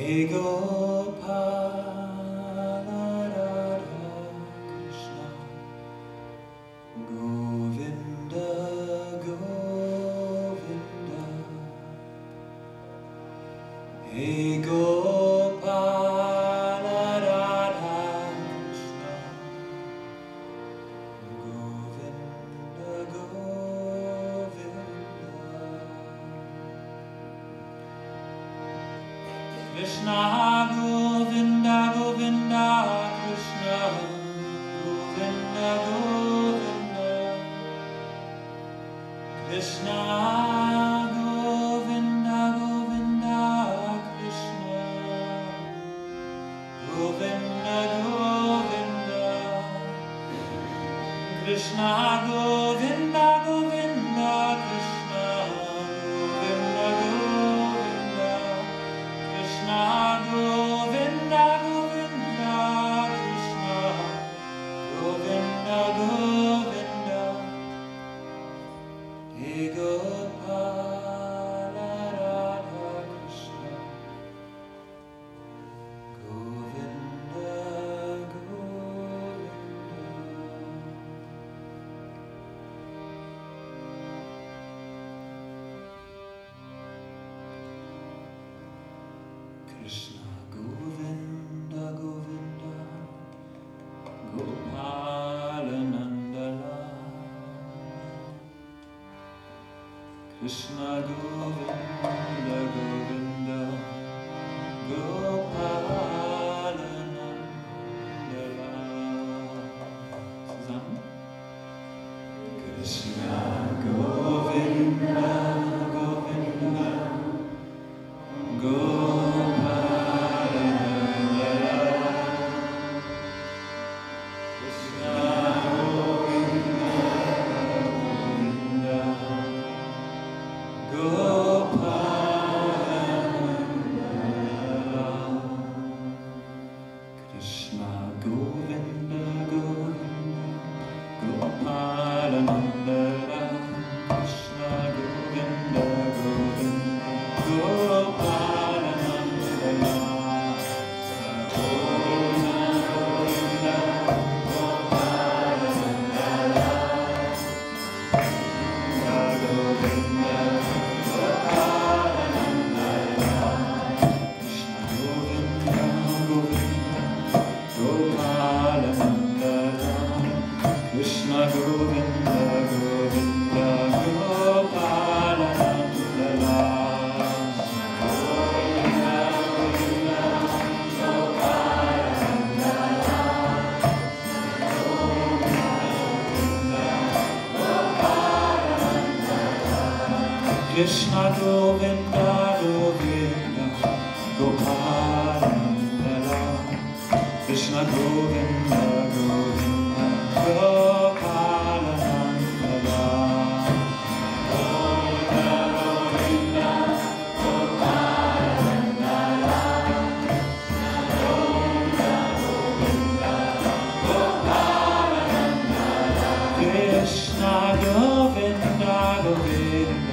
Hey God. Krishna Govinda Govinda Krishna Govinda Govinda. Krishna Govinda Govinda Krishna. Krishna Govinda. Krishna Govinda Govinda Gopal Krishna Govinda Govinda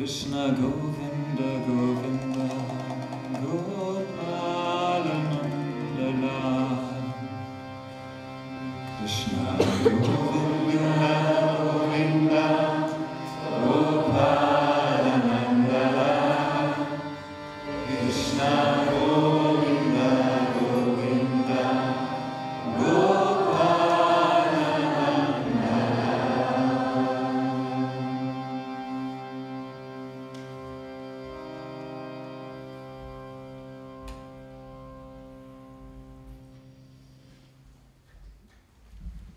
Krishna Govinda Govinda Gopalanandala Krishna Govinda